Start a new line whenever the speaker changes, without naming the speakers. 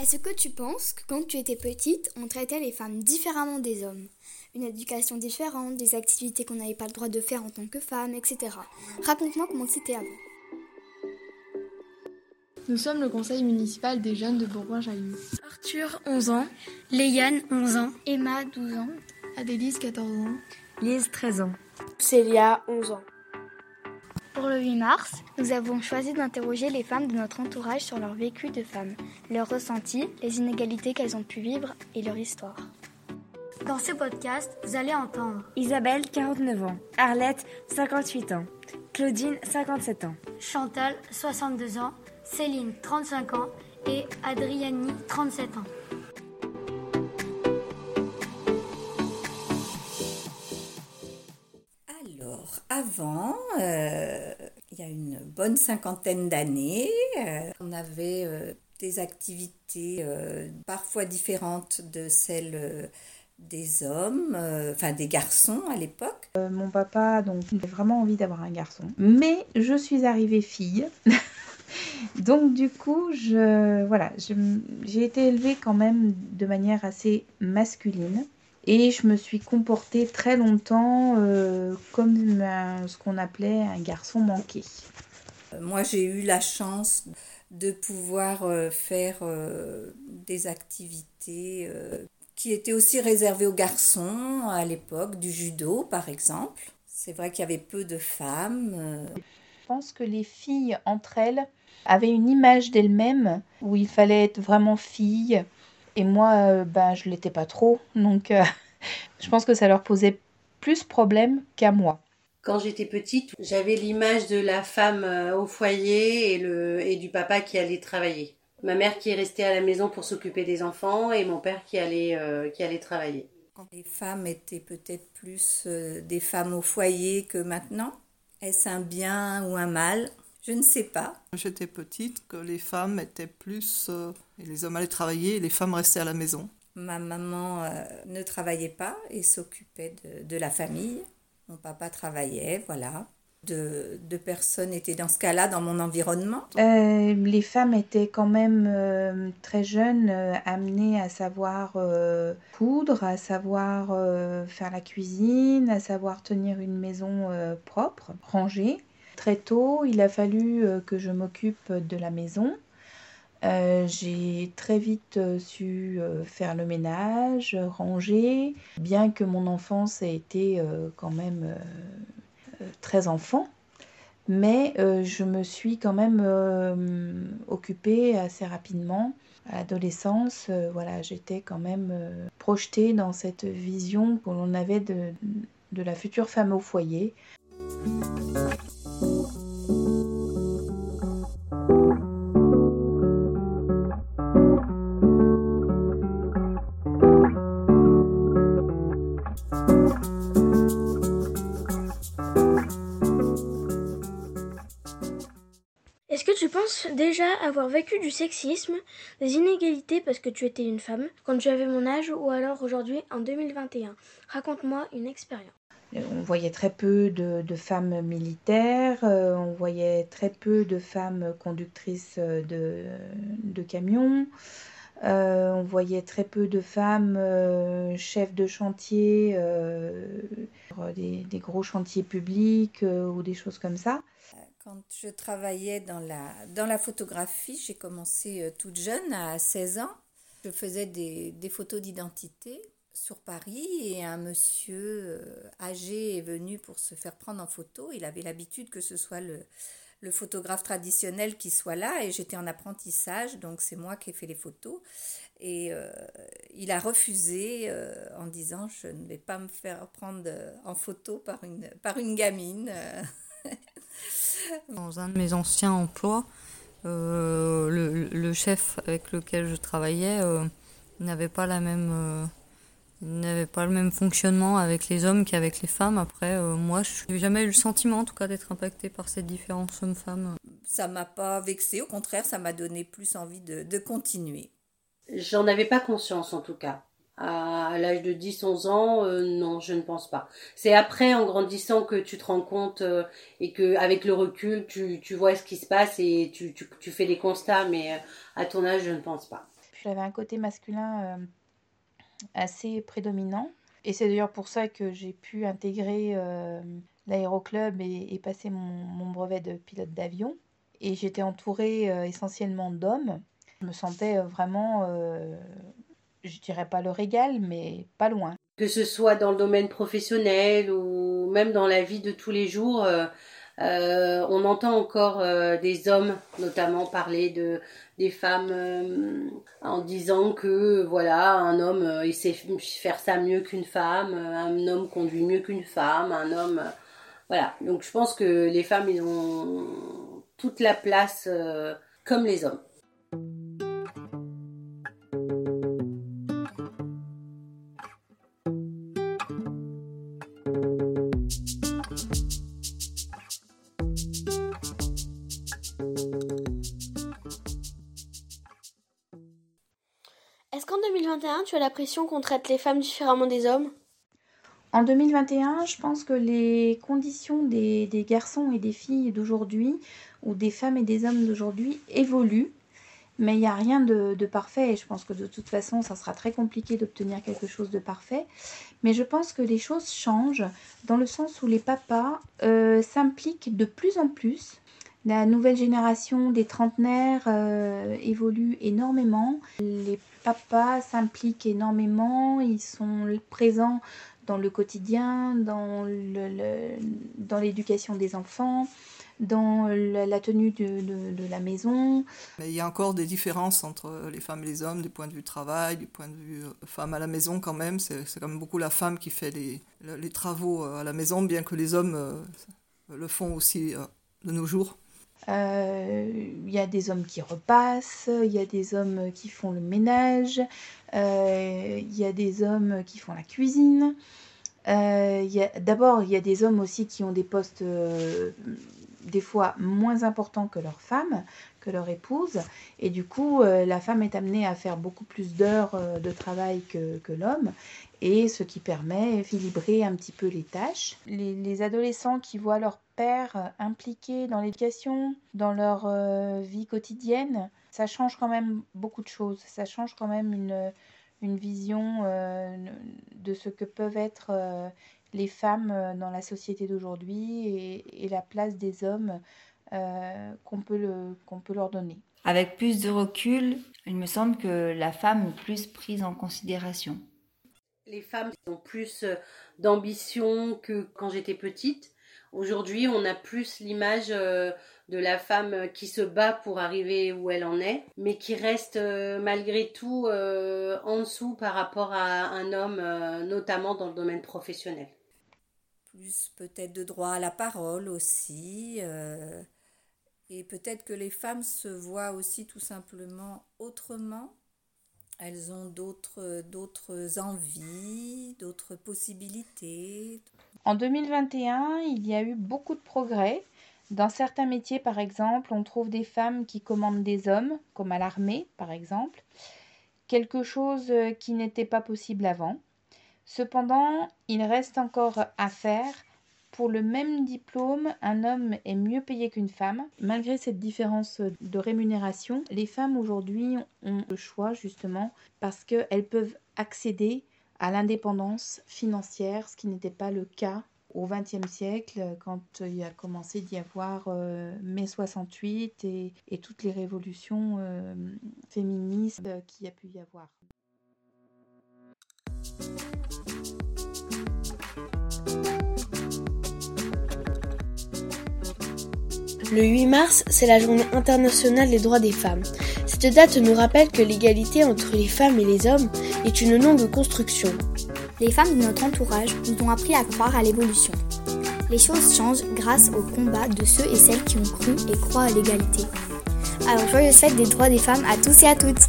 Est-ce que tu penses que quand tu étais petite, on traitait les femmes différemment des hommes? Une éducation différente, des activités qu'on n'avait pas le droit de faire en tant que femme, etc. Raconte-moi comment c'était avant.
Nous sommes le conseil municipal des jeunes de Bourgoin-Jallieu.
Arthur, 11 ans. Léane, 11 ans.
Emma, 12 ans.
Adélise, 14 ans.
Lise, 13 ans.
Célia, 11 ans.
Pour le 8 mars, nous avons choisi d'interroger les femmes de notre entourage sur leur vécu de femme, leurs ressentis, les inégalités qu'elles ont pu vivre et leur histoire.
Dans ce podcast, vous allez entendre
Isabelle, 49 ans. Arlette, 58 ans. Claudine, 57 ans.
Chantal, 62 ans. Céline, 35 ans. Et Adriani, 37 ans.
Avant, euh, il y a une bonne cinquantaine d'années, euh, on avait euh, des activités parfois différentes de celles des hommes, enfin des garçons à l'époque.
mon papa donc avait vraiment envie d'avoir un garçon, mais je suis arrivée fille. donc du coup, je voilà, j'ai été élevée quand même de manière assez masculine. Et je me suis comportée très longtemps euh, comme ce qu'on appelait un garçon manqué.
Moi, j'ai eu la chance de pouvoir euh, faire euh, des activités qui étaient aussi réservées aux garçons à l'époque, du judo par exemple. C'est vrai qu'il y avait peu de femmes.
Je pense que les filles entre elles avaient une image d'elles-mêmes où il fallait être vraiment fille et moi, euh, ben, je l'étais pas trop. Donc, euh, je pense que ça leur posait plus problème qu'à moi.
Quand j'étais petite, j'avais l'image de la femme euh, au foyer et, le, et du papa qui allait travailler. Ma mère qui est restée à la maison pour s'occuper des enfants et mon père qui allait, qui allait travailler.
Les femmes étaient peut-être plus des femmes au foyer que maintenant. Est-ce un bien ou un mal? Je ne sais pas.
J'étais petite, que les femmes étaient plus... Euh, et les hommes allaient travailler et les femmes restaient à la maison.
Ma maman euh, ne travaillait pas et s'occupait de, la famille. Mon papa travaillait, voilà. Deux, personnes étaient dans ce cas-là dans mon environnement.
Euh, les femmes étaient quand même très jeunes, amenées à savoir coudre, à savoir faire la cuisine, à savoir tenir une maison propre, rangée. Très tôt, il a fallu euh, que je m'occupe de la maison. Euh, j'ai très vite euh, su faire le ménage, ranger, bien que mon enfance ait été quand même très enfant. Mais je me suis quand même occupée assez rapidement. À l'adolescence, voilà, j'étais quand même projetée dans cette vision que l'on avait de, de la future femme au foyer.
Tu penses déjà avoir vécu du sexisme, des inégalités parce que tu étais une femme quand tu avais mon âge ou alors aujourd'hui en 2021 Raconte-moi une expérience.
On voyait très peu de, femmes militaires, euh, on voyait très peu de femmes conductrices de, camions, euh, on voyait très peu de femmes euh, chefs de chantier, des, des, gros chantiers publics ou des choses comme ça.
Quand je travaillais dans la, dans la photographie, j'ai commencé toute jeune, à 16 ans. Je faisais des, des photos d'identité sur Paris et un monsieur euh, âgé est venu pour se faire prendre en photo. Il avait l'habitude que ce soit le, le photographe traditionnel qui soit là et j'étais en apprentissage, donc c'est moi qui ai fait les photos. Et euh, il a refusé euh, en disant je ne vais pas me faire prendre en photo par une, par une gamine.
Dans un de mes anciens emplois, le, le, chef avec lequel je travaillais n'avait pas la même n'avait pas le même fonctionnement avec les hommes qu'avec les femmes. Après, euh, moi, je n'ai jamais eu le sentiment, en tout cas, d'être impactée par cette différence homme-femme.
Ça m'a pas vexée, au contraire, ça m'a donné plus envie de, de continuer.
J'en avais pas conscience, en tout cas. À, l'âge de 10-11 ans, euh, non, je ne pense pas. C'est après, en grandissant, que tu te rends compte euh, et que, avec le recul, tu, tu, vois ce qui se passe et tu, tu, tu fais des constats, mais à ton âge, je ne pense pas
J'avais un côté masculin assez prédominant. Et c'est d'ailleurs pour ça que j'ai pu intégrer l'aéroclub et, et, passer mon, brevet de pilote d'avion. Et j'étais entourée essentiellement d'hommes. Je me sentais vraiment, je dirais pas le régal, mais pas loin.
Que ce soit dans le domaine professionnel ou même dans la vie de tous les jours, euh, on entend encore euh, des hommes notamment parler de des femmes euh, en disant que voilà un homme il sait faire ça mieux qu'une femme, un homme conduit mieux qu'une femme, un homme voilà. Donc je pense que les femmes ils ont toute la place comme les hommes.
2021, tu as l'impression qu'on traite les femmes différemment des hommes?
En 2021, je pense que les conditions des, garçons et des filles d'aujourd'hui, ou des femmes et des hommes d'aujourd'hui, évoluent. Mais il n'y a rien de, parfait et je pense que de toute façon, ça sera très compliqué d'obtenir quelque chose de parfait. Mais je pense que les choses changent dans le sens où les papas euh, s'impliquent de plus en plus la nouvelle génération des trentenaires euh, évolue énormément. Les papas s'impliquent énormément, ils sont présents dans le quotidien, dans l'éducation des enfants, dans la, tenue de, la maison.
il y a encore des différences entre les femmes et les hommes du point de vue travail, du point de vue euh, femme à la maison quand même. C'est quand même beaucoup la femme qui fait les, les, travaux euh, à la maison, bien que les hommes le font aussi de nos jours.
Il euh, y a des hommes qui repassent, il y a des hommes qui font le ménage, il euh, y a des hommes qui font la cuisine. Euh, d'abord, il y a des hommes aussi qui ont des postes des fois moins importants que leurs femmes, que leur épouse. Et du coup, la femme est amenée à faire beaucoup plus d'heures de travail que, l'homme et ce qui permet d'équilibrer un petit peu les tâches. Les, adolescents qui voient leur père euh, impliqué dans l'éducation, dans leur euh, vie quotidienne, ça change quand même beaucoup de choses. Ça change quand même une, une vision euh, de ce que peuvent être les femmes dans la société d'aujourd'hui et, et, la place des hommes qu'on peut, qu'on peut leur donner.
Avec plus de recul, il me semble que la femme est plus prise en considération
les femmes ont plus euh, d'ambition que quand j'étais petite. Aujourd'hui, on a plus l'image euh, de la femme qui se bat pour arriver où elle en est, mais qui reste euh, malgré tout en dessous par rapport à un homme, notamment dans le domaine professionnel.
Plus peut-être de droit à la parole aussi. et peut-être que les femmes se voient aussi tout simplement autrement elles ont d'autres envies, d'autres possibilités.
En 2021, il y a eu beaucoup de progrès. Dans certains métiers, par exemple, on trouve des femmes qui commandent des hommes, comme à l'armée, par exemple. Quelque chose qui n'était pas possible avant. Cependant, il reste encore à faire pour le même diplôme, un homme est mieux payé qu'une femme. Malgré cette différence de rémunération, les femmes aujourd'hui ont le choix justement parce qu'elles peuvent accéder à l'indépendance financière, ce qui n'était pas le cas au XXe siècle, quand il a commencé d'y avoir euh, mai 68 et, toutes les révolutions euh, féministes qu'il y a pu y avoir.
Le 8 mars, c'est la journée internationale des droits des femmes. Cette date nous rappelle que l'égalité entre les femmes et les hommes est une longue construction.
Les femmes de notre entourage nous ont appris à croire à l'évolution. Les choses changent grâce au combat de ceux et celles qui ont cru et croient à l'égalité. Alors joyeuse fête des droits des femmes à tous et à toutes